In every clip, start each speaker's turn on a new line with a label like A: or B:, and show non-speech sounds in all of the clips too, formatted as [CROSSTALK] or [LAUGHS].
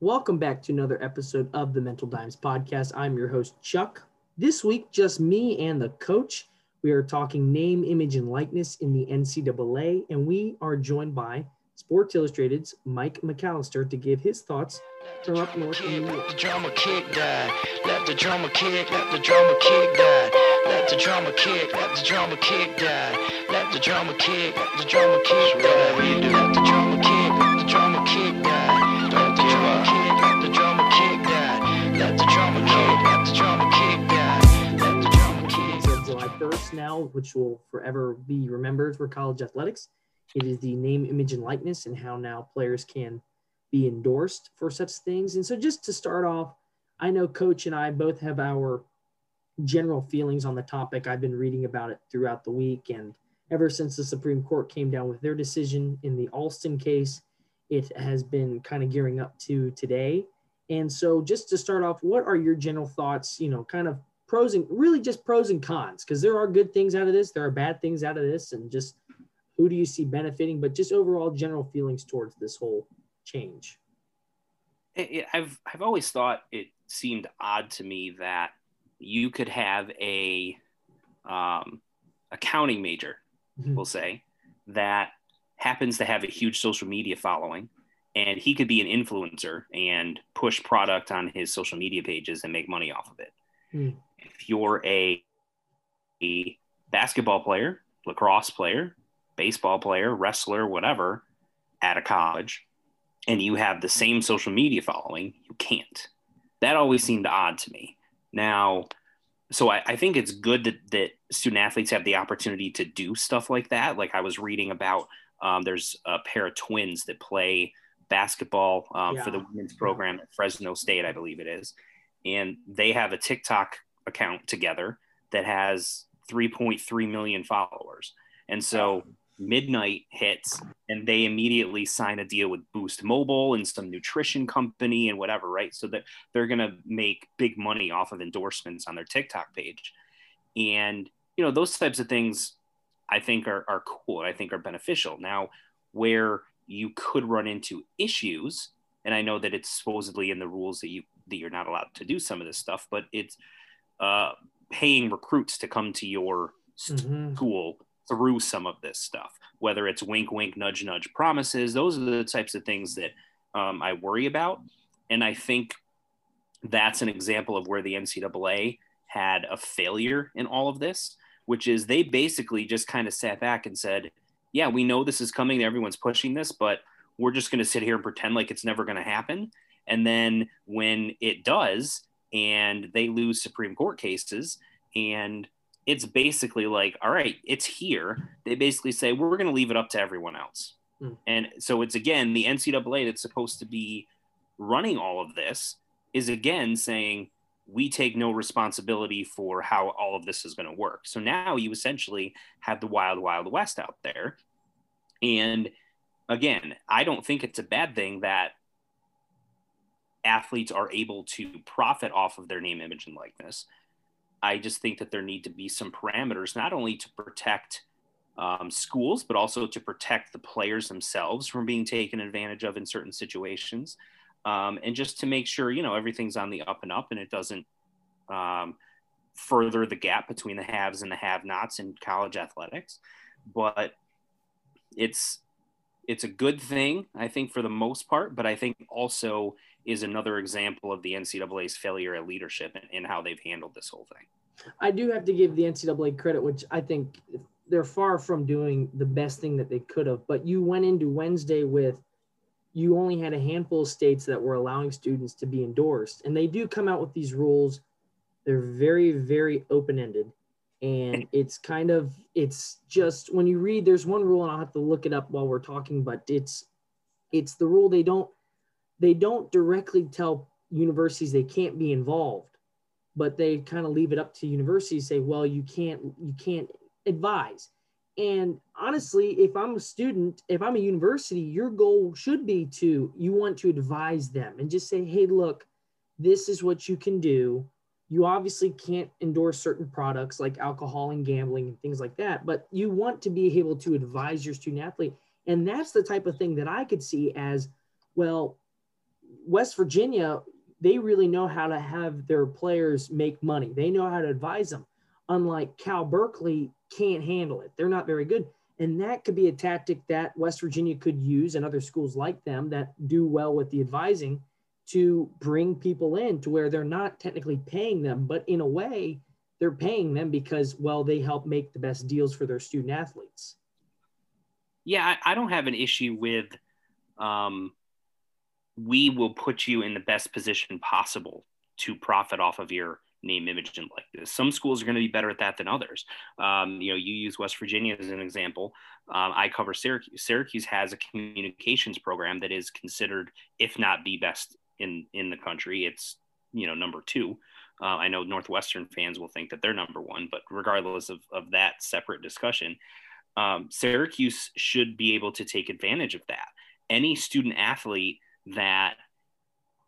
A: Welcome back to another episode of the Mental Dimes podcast. I'm your host, Chuck. This week, just me and the coach. We are talking name, image, and likeness in the NCAA, and we are joined by Sports Illustrated's Mike McAllister to give his thoughts from up north in New York.
B: Let the drama kick die. Let the drama kick, let the drama kick die. Let the drama kick, let the drama kick die. Let the drama kick, let the drama kick die.
A: Now, which will forever be remembered for college athletics. It is the name, image, and likeness, and how now players can be endorsed for such things. And so, just to start off, I know Coach and I both have our general feelings on the topic. I've been reading about it throughout the week, and ever since the Supreme Court came down with their decision in the Alston case, it has been kind of gearing up to today. And so, just to start off, what are your general thoughts? You know, kind of pros and really just pros and cons, because there are good things out of this, there are bad things out of this, and just who do you see benefiting, but just overall general feelings towards this whole change.
C: It, it, I've I've always thought it seemed odd to me that you could have a um, accounting major,
A: Mhm.
C: we'll say, that happens to have a huge social media following, and he could be an influencer and push product on his social media pages and make money off of it.
A: Hmm.
C: If you're a, a basketball player, lacrosse player, baseball player, wrestler, whatever, at a college, and you have the same social media following, you can't. That always seemed odd to me. Now, so I, I think it's good that, that student athletes have the opportunity to do stuff like that. Like I was reading about, um, there's a pair of twins that play basketball um, for the women's program at Fresno State, I believe it is. And they have a TikTok account together that has 3.3 million followers. And so midnight hits and they immediately sign a deal with Boost Mobile and some nutrition company and whatever, right? So that they're going to make big money off of endorsements on their TikTok page. And, you know, those types of things I think are, are cool I think are beneficial. Now, where you could run into issues, and I know that it's supposedly in the rules that you that you're not allowed to do some of this stuff, but it's uh, paying recruits to come to your
A: Mhm.
C: school through some of this stuff, whether it's wink, wink, nudge, nudge promises. Those are the types of things that um, I worry about. And I think that's an example of where the NCAA had a failure in all of this, which is they basically just kind of sat back and said, yeah, we know this is coming. Everyone's pushing this, but we're just going to sit here and pretend like it's never going to happen. And then when it does, and they lose Supreme Court cases, and it's basically like, all right, it's here. They basically say, we're going to leave it up to everyone else.
A: Hmm.
C: And so it's again the NCAA that's supposed to be running all of this is again saying, we take no responsibility for how all of this is going to work. So now you essentially have the wild, wild west out there. And again, I don't think it's a bad thing that athletes are able to profit off of their name, image, and likeness. I just think that there need to be some parameters, not only to protect um, schools, but also to protect the players themselves from being taken advantage of in certain situations. Um, and just to make sure, you know, everything's on the up and up and it doesn't um, further the gap between the haves and the have nots in college athletics. But it's, it's a good thing, I think, for the most part, but I think also is another example of the NCAA's failure at leadership and, and how they've handled this whole thing.
A: I do have to give the NCAA credit, which I think they're far from doing the best thing that they could have. But you went into Wednesday with you only had a handful of states that were allowing students to be endorsed, and they do come out with these rules. They're very, very open ended. And it's kind of, it's just when you read, there's one rule, and I'll have to look it up while we're talking, but it's, it's the rule they don't, they don't directly tell universities they can't be involved but they kind of leave it up to universities say well you can't you can't advise. And honestly if i'm a student if i'm a university your goal should be to you want to advise them and just say hey look this is what you can do you obviously can't endorse certain products like alcohol and gambling and things like that but you want to be able to advise your student athlete and that's the type of thing that i could see as well West Virginia, they really know how to have their players make money. They know how to advise them. Unlike Cal Berkeley, can't handle it. They're not very good. And that could be a tactic that West Virginia could use and other schools like them that do well with the advising to bring people in to where they're not technically paying them, but in a way, they're paying them because, well, they help make the best deals for their student athletes.
C: Yeah, I, I don't have an issue with um, we will put you in the best position possible to profit off of your name, image, and likeness. Some schools are going to be better at that than others. Um, you know, you use West Virginia as an example. Um, I cover Syracuse. Syracuse has a communications program that is considered, if not the best in in the country. It's you know number two. Uh, I know Northwestern fans will think that they're number one, but regardless of, of that separate discussion, um, Syracuse should be able to take advantage of that. Any student athlete that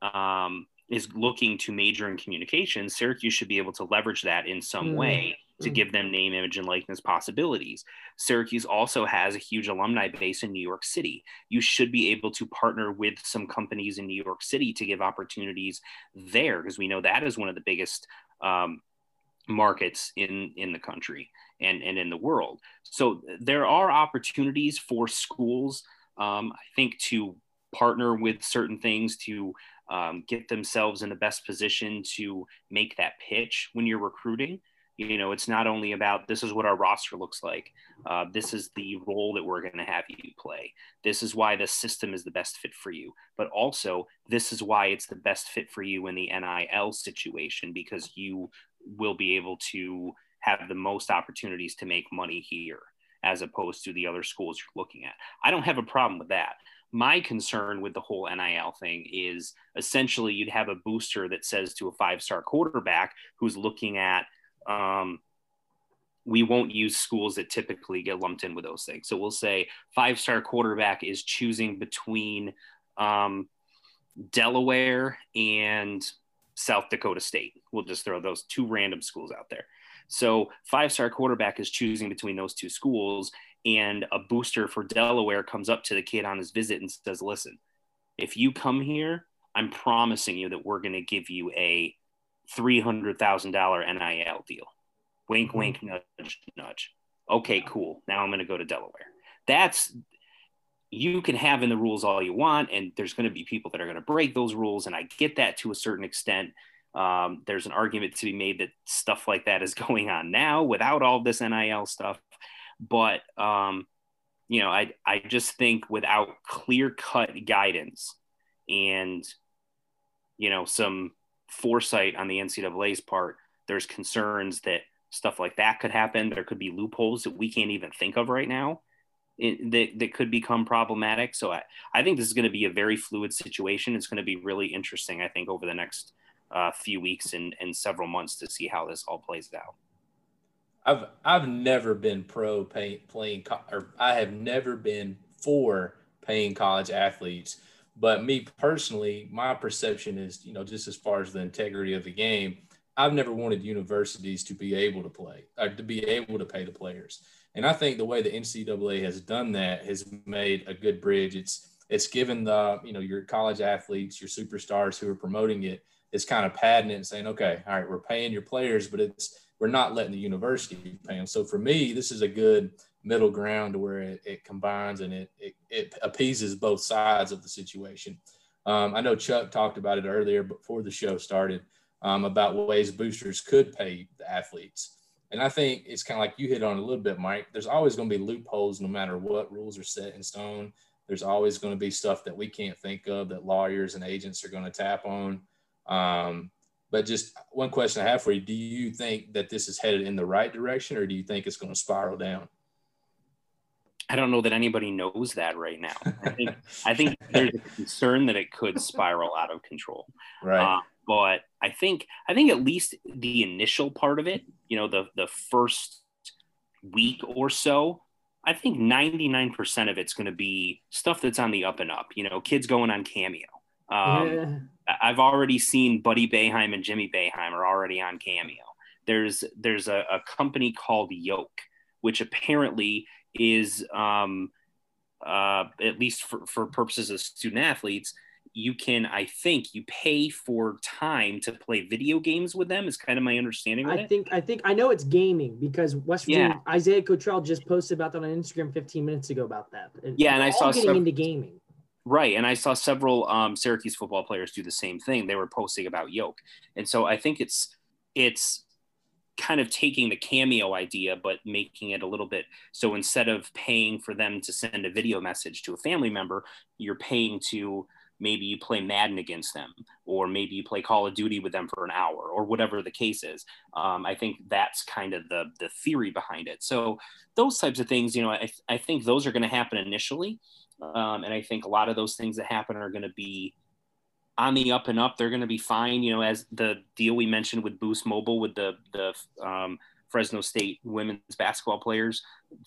C: um, is looking to major in communications, Syracuse should be able to leverage that in some mm. way to mm. give them name, image, and likeness possibilities. Syracuse also has a huge alumni base in New York City. You should be able to partner with some companies in New York City to give opportunities there because we know that is one of the biggest um, markets in in the country and and in the world. So there are opportunities for schools, um, I think, to partner with certain things to um, get themselves in the best position to make that pitch when you're recruiting. You know, it's not only about this is what our roster looks like. Uh, this is the role that we're going to have you play. This is why the system is the best fit for you. But also, this is why it's the best fit for you in the NIL situation because you will be able to have the most opportunities to make money here as opposed to the other schools you're looking at. I don't have a problem with that my concern with the whole NIL thing is essentially you'd have a booster that says to a five star quarterback who's looking at, um, we won't use schools that typically get lumped in with those things. So we'll say five star quarterback is choosing between um, Delaware and South Dakota State. We'll just throw those two random schools out there. So five star quarterback is choosing between those two schools and a booster for Delaware comes up to the kid on his visit and says, "Listen, if you come here, I'm promising you that we're going to give you a three hundred thousand dollar NIL deal." Wink, mm-hmm. wink, nudge, nudge. Okay, cool. Now I'm going to go to Delaware. That's you can have in the rules all you want, and there's going to be people that are going to break those rules, and I get that to a certain extent. Um, there's an argument to be made that stuff like that is [LAUGHS] going on now without all this NIL stuff. But um, you know, I I just think without clear cut guidance and you know some foresight on the NCAA's part, there's concerns that stuff like that could happen. There could be loopholes that we can't even think of right now that, that could become problematic. So I, I think this is going to be a very fluid situation. It's going to be really interesting, I think, over the next uh, few weeks and, and several months to see how this all plays out.
D: I've I've never been pro pay, playing or I have never been for paying college athletes. But me personally, my perception is, you know, just as far as the integrity of the game, I've never wanted universities to be able to play or to be able to pay the players. And I think the way the NCAA has done that has made a good bridge. It's it's given the you know your college athletes, your superstars who are promoting it, it's kind of padding it and saying, okay, all right, we're paying your players, but it's we're not letting the university pay them. So for me, this is a good middle ground where it, it combines and it, it, it, appeases both sides of the situation. Um, I know Chuck talked about it earlier before the show started um, about ways boosters could pay the athletes. And I think it's kind of like you hit on a little bit, Mike. There's always going to be loopholes no matter what rules are set in stone. There's always going to be stuff that we can't think of that lawyers and agents are going to tap on. Um, but just one question I have for you: Do you think that this is headed in the right direction, or do you think it's going to spiral down?
C: I don't know that anybody knows that right now. I think [LAUGHS] I think there's a concern that it could spiral out of control.
D: Right. Uh,
C: but I think I think at least the initial part of it, you know, the the first week or so, I think 99% of it's going to be stuff that's on the up and up. You know, kids going on Cameo. Um, yeah. I've already seen Buddy Boeheim and Jimmy Boeheim are already on Cameo. There's there's a, a company called Yoke, which apparently is um, uh, at least for, for purposes of student athletes, you can, I think, you pay for time to play video games with them. Is kind of my understanding.
A: I
C: it.
A: think I think I know it's gaming because West Virginia Isaiah Cottrell just posted about that on Instagram 15 minutes ago about that.
C: Yeah, and I saw
A: getting
C: some-
A: into gaming.
C: Right. And I saw several um, Syracuse football players do the same thing. They were posting about yoke. And so I think it's it's kind of taking the cameo idea but making it a little bit so instead of paying for them to send a video message to a family member, you're paying to maybe you play Madden against them, or maybe you play Call of Duty with them for an hour, or whatever the case is. Um, I think that's kind of the the theory behind it. So those types of things, you know, I, I think those are going to happen initially, um, and I think a lot of those things that happen are going to be on the up and up. They're going to be fine, you know, as the deal we mentioned with Boost Mobile with the the um, Fresno State women's basketball players,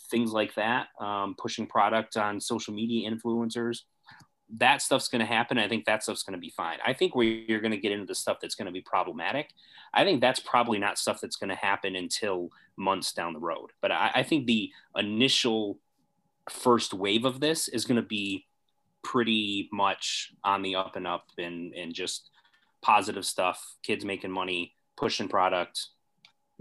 C: things like that, um, pushing product on social media influencers. That stuff's going to happen. I think that stuff's going to be fine. I think where you're going to get into the stuff that's going to be problematic, I think that's probably not stuff that's going to happen until months down the road. But I, I think the initial first wave of this is going to be pretty much on the up and up and, and just positive stuff, kids making money, pushing product,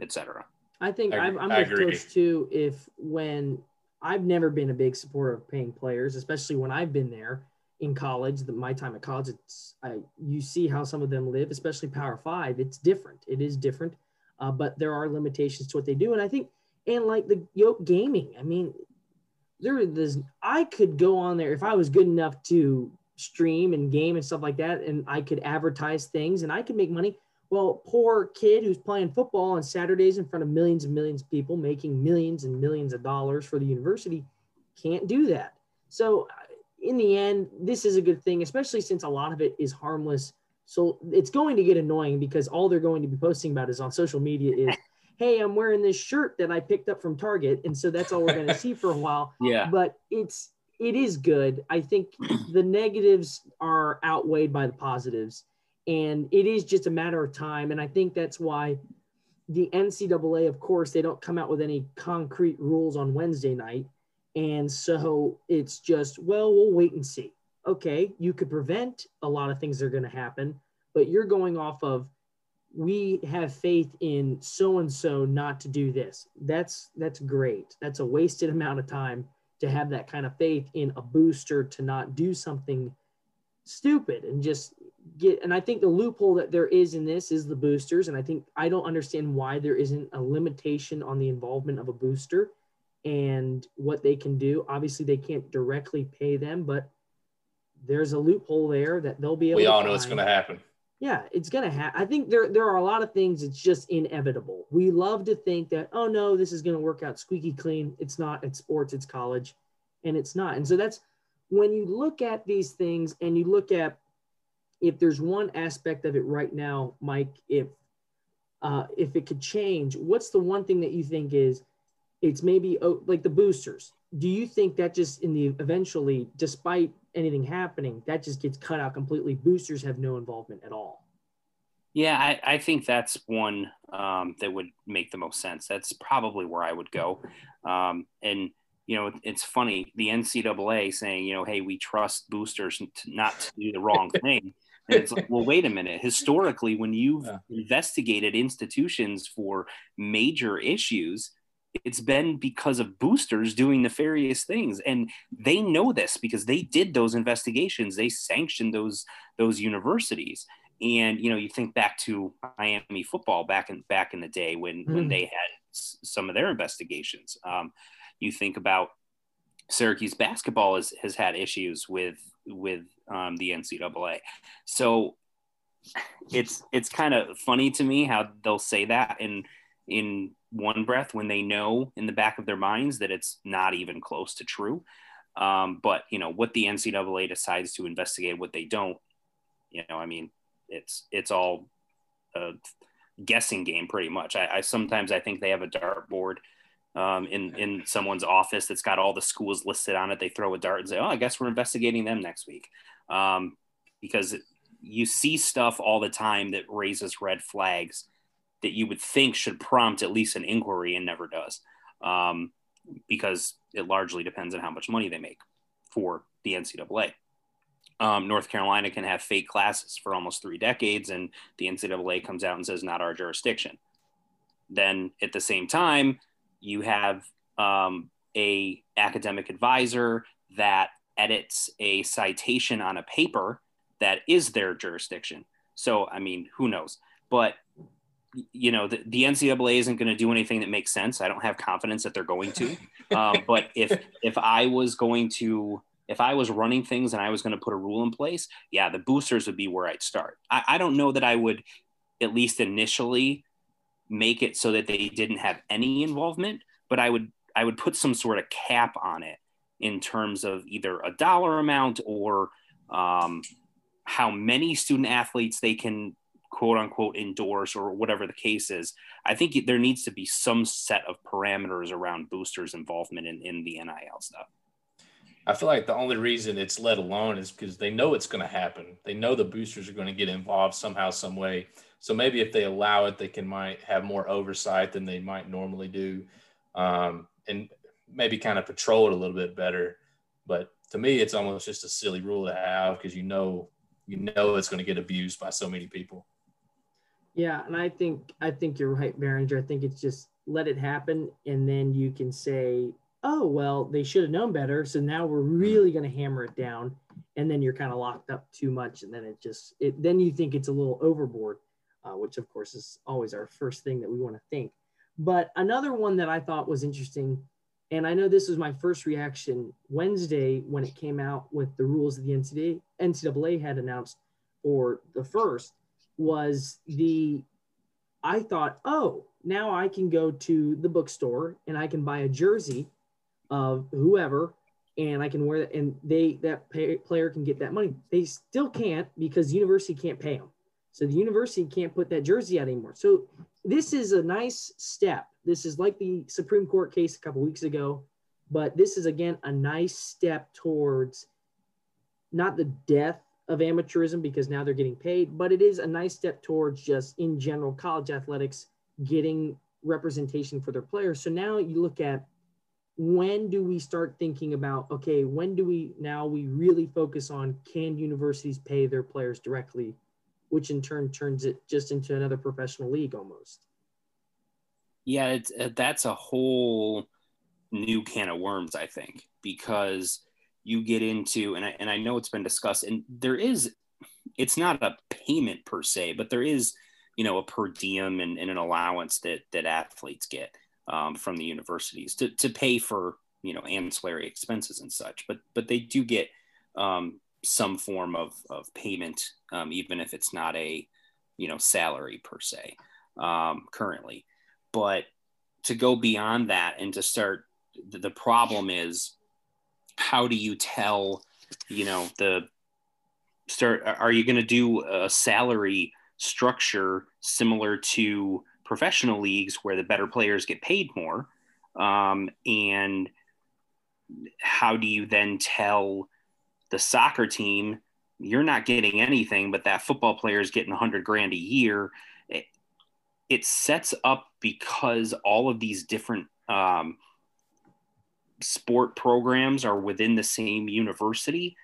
C: etc.
A: I think
D: I-
A: I'm, I'm with
D: agree.
A: Coach too. If when I've never been a big supporter of paying players, especially when I've been there in college. The, my time at college, it's I, you see how some of them live, especially Power Five. It's different. It is different, uh, but there are limitations to what they do. And I think, and like the yoke gaming, I mean, there is. This I could go on there if I was good enough to stream and game and stuff like that, and I could advertise things and I could make money. Well, poor kid who's playing football on Saturdays in front of millions and millions of people, making millions and millions of dollars for the university, can't do that. So, uh, in the end, this is a good thing, especially since a lot of it is harmless. So, it's going to get annoying because all they're going to be posting about is on social media is, hey, I'm wearing this shirt that I picked up from Target. And so that's all we're going to see for a [LAUGHS] while
C: Yeah.
A: but it's it is good. I think the negatives are outweighed by the positives, and it is just a matter of time. And I think that's why the NCAA, of course, they don't come out with any concrete rules on Wednesday night, and so it's just well, we'll wait and see. Okay, you could prevent a lot of things that are going to happen, but you're going off of we have faith in so and so not to do this. That's that's great. That's a wasted amount of time to have that kind of faith in a booster to not do something stupid and just get and I think the loophole that there is in this is the boosters and I think I don't understand why there isn't a limitation on the involvement of a booster and what they can do. Obviously they can't directly pay them, but there's a loophole there that they'll be able
D: We
A: to
D: all know it's going to happen.
A: Yeah, it's gonna happen. I think there there are a lot of things. It's just inevitable. We love to think that oh no, this is gonna work out squeaky clean. It's not. It's sports. It's college, and it's not. And so that's when you look at these things and you look at if there's one aspect of it right now, Mike. If uh, if it could change, what's the one thing that you think is it's maybe oh, like the boosters? Do you think that just in the eventually, despite anything happening, that just gets cut out completely? Boosters have no involvement at all.
C: Yeah, I, I think that's one um, that would make the most sense. That's probably where I would go. Um, and, you know, it's funny, the NCAA saying, you know, hey, we trust boosters to not to do the wrong [LAUGHS] thing. And it's like, well, wait a minute. Historically, when you've
D: Yeah.
C: investigated institutions for major issues, it's been because of boosters doing nefarious things. And they know this because they did those investigations. They sanctioned those those universities and you know you think back to Miami football back in back in the day when when
A: Mhm.
C: they had s- some of their investigations. Um, you think about Syracuse basketball has has had issues with with um, the NCAA, so it's it's kind of funny to me how they'll say that in in one breath when they know in the back of their minds that it's not even close to true. Um, but you know what the NCAA decides to investigate, what they don't, you know, I mean, it's it's all a guessing game pretty much. I, I sometimes I think they have a dartboard um, in in someone's office that's got all the schools listed on it. They throw a dart and say, "Oh, I guess we're investigating them next week," um, because you see stuff all the time that raises red flags that you would think should prompt at least an inquiry and never does, um, because it largely depends on how much money they make for the NCAA. um, North Carolina can have fake classes for almost three decades, and the NCAA comes out and says not our jurisdiction. Then at the same time, you have um, a academic advisor that edits a citation on a paper that is their jurisdiction. So I mean, who knows? But you know, the, the NCAA isn't going to do anything that makes sense. I don't have confidence that they're going to. [LAUGHS] Um, but if if I was going to if I was running things and I was going to put a rule in place, yeah, the boosters would be where I'd start. I, I don't know that I would, at least initially, make it so that they didn't have any involvement, but I would I would put some sort of cap on it in terms of either a dollar amount or um, how many student athletes they can quote unquote endorse or whatever the case is. I think there needs to be some set of parameters around boosters' involvement in, in the NIL stuff.
D: I feel like the only reason it's let alone is because they know it's going to happen. They know the boosters are going to get involved somehow, some way. So maybe if they allow it, they can might have more oversight than they might normally do, um, and maybe kind of patrol it a little bit better. But to me, it's almost just a silly rule to have because you know you know it's going to get abused by so many people.
A: Yeah, and I think I think you're right, Behringer. I think it's just let it happen, and then you can say oh well they should have known better so now we're really going to hammer it down and then you're kind of locked up too much and then it just it then you think it's a little overboard uh, which of course is always our first thing that we want to think but another one that i thought was interesting and i know this was my first reaction wednesday when it came out with the rules that the ncaa, NCAA had announced for the first was the i thought oh now i can go to the bookstore and i can buy a jersey of whoever and I can wear that and they that pay, player can get that money. They still can't because the university can't pay them. So the university can't put that jersey out anymore. So this is a nice step. This is like the Supreme Court case a couple weeks ago, but this is again a nice step towards not the death of amateurism because now they're getting paid, but it is a nice step towards just in general college athletics getting representation for their players. So now you look at when do we start thinking about okay when do we now we really focus on can universities pay their players directly which in turn turns it just into another professional league almost
C: yeah it's, uh, that's a whole new can of worms i think because you get into and I, and I know it's been discussed and there is it's not a payment per se but there is you know a per diem and, and an allowance that that athletes get um, from the universities to, to pay for you know ancillary expenses and such. But but they do get um, some form of, of payment um, even if it's not a you know salary per se um, currently. But to go beyond that and to start the, the problem is how do you tell you know the start are you going to do a salary structure similar to professional leagues where the better players get paid more. Um, and how do you then tell the soccer team you're not getting anything, but that football player is getting 100 grand a year? It, it sets up because all of these different um, sport programs are within the same university.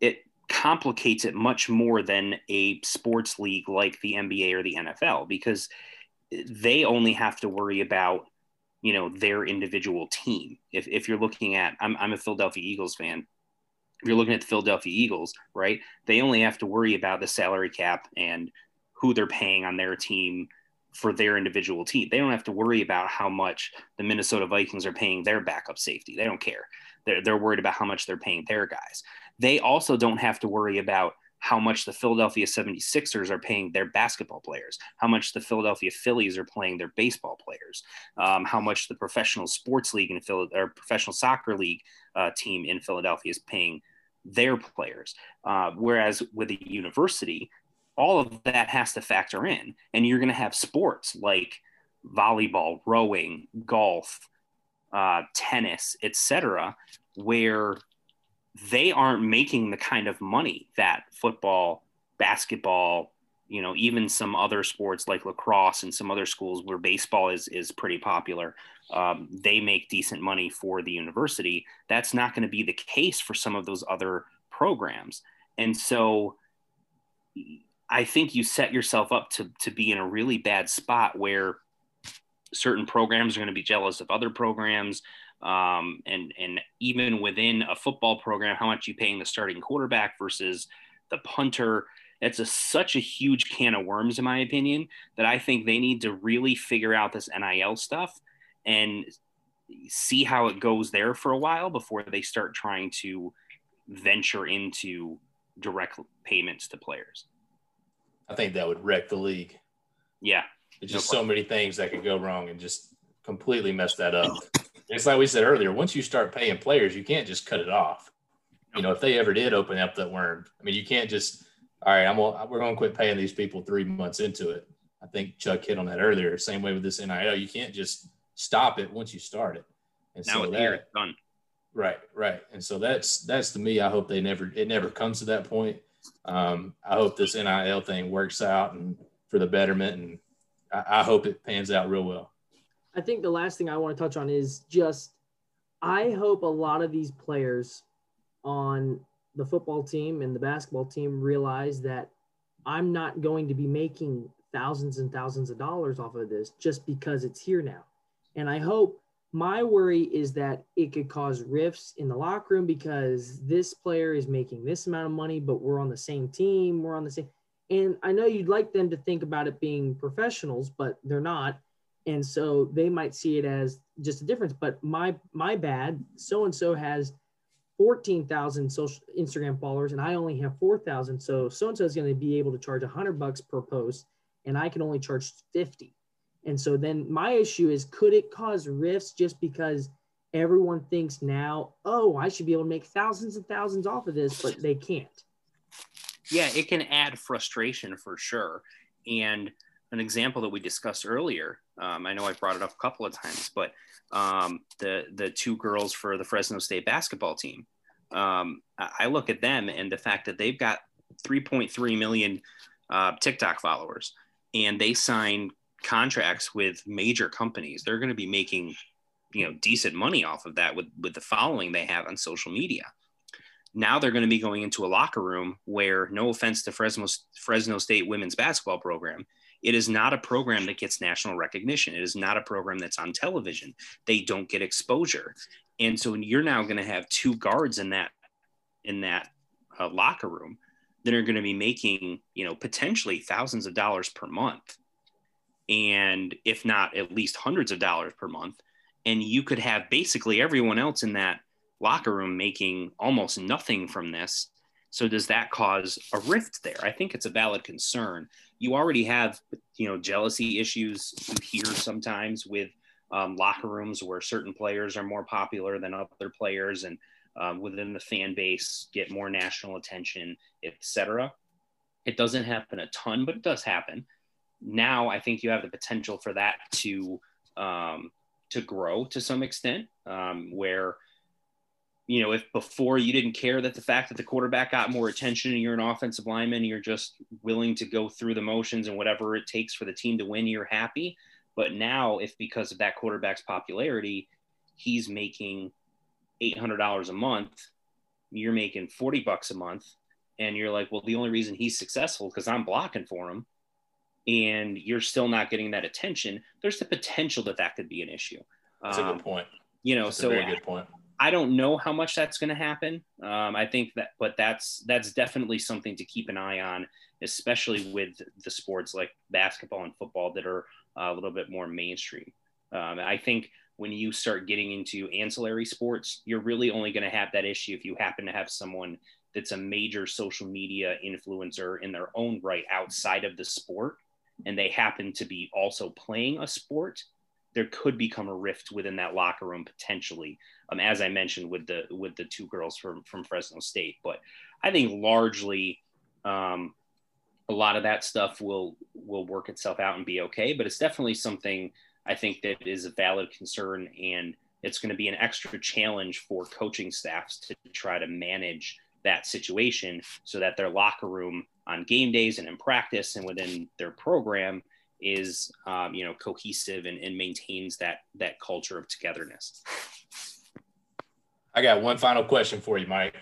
C: It complicates it much more than a sports league like the NBA or the NFL because they only have to worry about you know their individual team if, if you're looking at I'm, I'm a philadelphia eagles fan if you're looking at the philadelphia eagles right they only have to worry about the salary cap and who they're paying on their team for their individual team. They don't have to worry about how much the minnesota vikings are paying their backup safety. They don't care. They're, they're worried about how much they're paying their guys. They also don't have to worry about how much the Philadelphia 76ers are paying their basketball players, how much the Philadelphia Phillies are paying their baseball players, um, how much the professional sports league in Philadelphia or professional soccer league uh, team in Philadelphia is paying their players. Uh, whereas with a university, all of that has to factor in, and you're going to have sports like volleyball, rowing, golf, uh, tennis, etc., where they aren't making the kind of money that football, basketball, you know, even some other sports like lacrosse and some other schools where baseball is is pretty popular. Um, they make decent money for the university. That's not going to be the case for some of those other programs. And so I think you set yourself up to, to be in a really bad spot where certain programs are going to be jealous of other programs. Um, and, and even within a football program, how much you paying the starting quarterback versus the punter. It's a, such a huge can of worms, in my opinion, that I think they need to really figure out this NIL stuff and see how it goes there for a while before they start trying to venture into direct payments to players.
D: I think that would wreck the league.
C: Yeah.
D: There's just no so many things that could go wrong and just completely mess that up. it's like we said earlier, once you start paying players, you can't just cut it off. You know, if they ever did open up that worm, I mean, you can't just, all right, I'm gonna, we're going to quit paying these people three months into it. I think Chuck hit on that earlier. Same way with this NIL, you can't just stop it once you start it.
C: And now so that, it's done.
D: Right, right. And so that's that's to me. I hope they never it never comes to that point. Um, I hope this NIL thing works out and for the betterment, and I, I hope it pans out real well.
A: I think the last thing I want to touch on is just I hope a lot of these players on the football team and the basketball team realize that I'm not going to be making thousands and thousands of dollars off of this just because it's here now. And I hope my worry is that it could cause rifts in the locker room because this player is making this amount of money, but we're on the same team. We're on the same. And I know you'd like them to think about it being professionals, but they're not. And so they might see it as just a difference. But my my bad, so and so has 14,000 social Instagram followers and I only have 4,000. So so and so is going to be able to charge 100 bucks per post and I can only charge 50 and so then my issue is could it cause rifts just because everyone thinks now, oh, I should be able to make thousands and thousands off of this, but they can't?
C: Yeah, it can add frustration for sure. And an example that we discussed earlier, um, I know I brought it up a couple of times, but um, the the two girls for the Fresno State basketball team, um, I look at them and the fact that they've got 3.3 million uh, TikTok followers, and they sign contracts with major companies, they're going to be making, you know, decent money off of that with with the following they have on social media. Now they're going to be going into a locker room where, no offense to Fresno Fresno State women's basketball program, it is not a program that gets national recognition. It is not a program that's on television. They don't get exposure, and so you're now going to have two guards in that in that uh, locker room that are going to be making, you know, potentially thousands of dollars per month and if not at least hundreds of dollars per month. And you could have basically everyone else in that locker room making almost nothing from this. So does that cause a rift there? I think it's a valid concern. You already have you know jealousy issues you hear sometimes with um, locker rooms where certain players are more popular than other players and um, within the fan base get more national attention etc it doesn't happen a ton but it does happen now I think you have the potential for that to um, to grow to some extent, um, where you know if before you didn't care that the fact that the quarterback got more attention and you're an offensive lineman, you're just willing to go through the motions and whatever it takes for the team to win, you're happy. But now, if because of that quarterback's popularity, he's making eight hundred dollars a month, you're making forty bucks a month, and you're like, well, the only reason he's successful because I'm blocking for him and you're still not getting that attention, there's the potential that that could be an issue.
D: That's um, a good um, point.
C: You know,
D: that's
C: so
D: very good point.
C: I don't know how much that's going to happen. Um, I think that, but that's that's definitely something to keep an eye on, especially with the sports like basketball and football that are uh, a little bit more mainstream. Um, I think when you start getting into ancillary sports, you're really only going to have that issue if you happen to have someone that's a major social media influencer in their own right outside of the sport and they happen to be also playing a sport, there could become a rift within that locker room potentially. Um, as I mentioned with the with the two girls from from Fresno State, but I think largely um, a lot of that stuff will will work itself out and be okay. But it's definitely something I think that is a valid concern, and it's going to be an extra challenge for coaching staffs to try to manage that situation so that their locker room on game days and in practice and within their program is um, you know cohesive and, and maintains that that culture of togetherness
D: i got one final question for you mike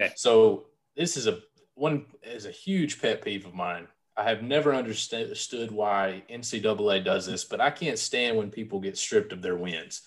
D: okay. so this is a one is a huge pet peeve of mine. I have never understood why NCAA does this, but I can't stand when people get stripped of their wins.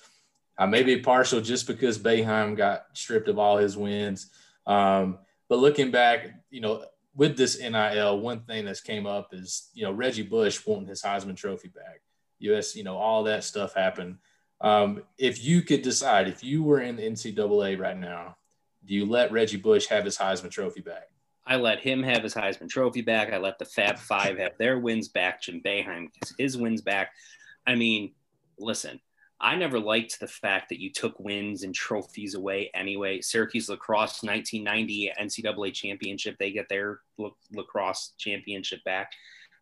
D: I may be partial just because Boeheim got stripped of all his wins. Um, but looking back, you know, with this NIL, one thing that's came up is, you know, Reggie Bush wanting his Heisman Trophy back. US, you know, all that stuff happened. Um, if you could decide, if you were in the NCAA right now, do you let Reggie Bush have his Heisman Trophy back?
C: I let him have his Heisman Trophy back. I let the Fab Five have their wins back. Jim Boeheim gets his wins back. I mean, listen, I never liked the fact that you took wins and trophies away anyway. Syracuse lacrosse 1990 NCAA championship, they get their lacrosse championship back.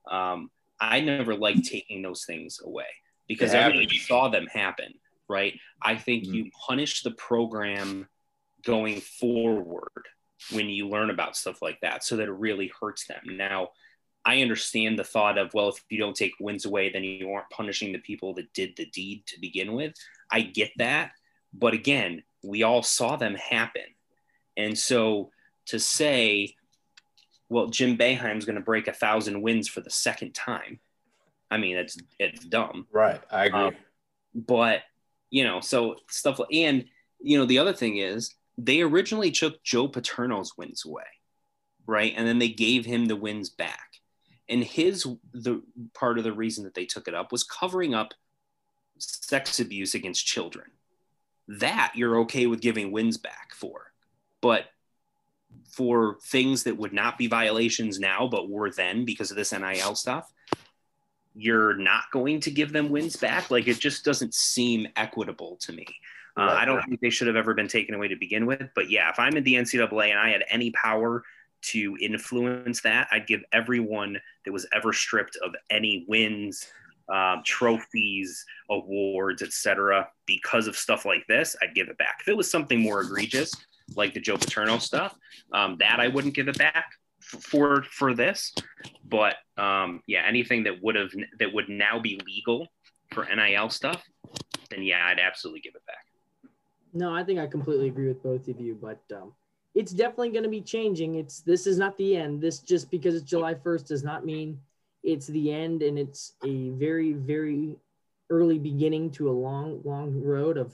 C: Um, I never liked taking those things away because everybody saw them happen, right? I think mm-hmm. you punish the program going forward when you learn about stuff like that so that it really hurts them. Now, I understand the thought of, well, if you don't take wins away, then you aren't punishing the people that did the deed to begin with. I get that. But again, we all saw them happen. And so to say, well, Jim Boeheim's going to break a thousand wins for the second time, I mean, it's, it's dumb.
D: Right. I agree. Um,
C: but, you know, so stuff, and, you know, the other thing is, they originally took Joe Paterno's wins away, right? And then they gave him the wins back. And his the part of the reason that they took it up was covering up sex abuse against children. That you're okay with giving wins back for. But for things that would not be violations now, but were then because of this NIL stuff, you're not going to give them wins back. Like it just doesn't seem equitable to me. Uh, I don't think they should have ever been taken away to begin with. But yeah, if I'm in the NCAA and I had any power to influence that, I'd give everyone that was ever stripped of any wins, um, trophies, awards, etc., because of stuff like this, I'd give it back. If it was something more egregious, like the Joe Paterno stuff, um, that I wouldn't give it back for for this. But um, yeah, anything that would have that would now be legal for NIL stuff, then yeah, I'd absolutely give it back.
A: No, I think I completely agree with both of you, but um, it's definitely going to be changing. It's this is not the end. This just because it's July 1st does not mean it's the end, and it's a very very early beginning to a long long road of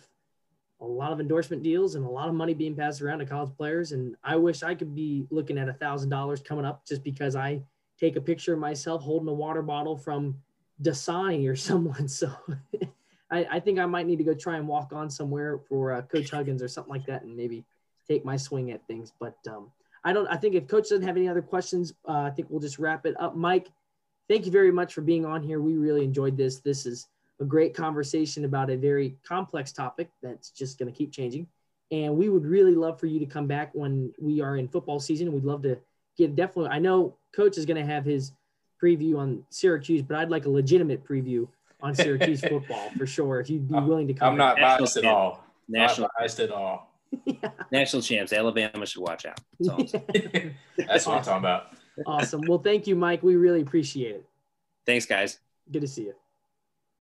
A: a lot of endorsement deals and a lot of money being passed around to college players. And I wish I could be looking at a thousand dollars coming up just because I take a picture of myself holding a water bottle from Dasani or [LAUGHS] someone. So [LAUGHS] I, I think I might need to go try and walk on somewhere for uh, Coach Huggins or something like that, and maybe take my swing at things. But um, I don't. I think if Coach doesn't have any other questions, uh, I think we'll just wrap it up. Mike, thank you very much for being on here. We really enjoyed this. This is a great conversation about a very complex topic that's just going to keep changing. And we would really love for you to come back when we are in football season. We'd love to get definitely. I know Coach is going to have his preview on Syracuse, but I'd like a legitimate preview on [LAUGHS] Syracuse football for sure. If you'd be willing to come,
D: I'm not biased at all. National not biased at all.
C: Yeah. National champs. Alabama should watch out.
D: That's, [LAUGHS] That's what I'm talking about.
A: awesome. Well, thank you, Mike. We really appreciate it.
C: Thanks, guys.
A: Good to see you.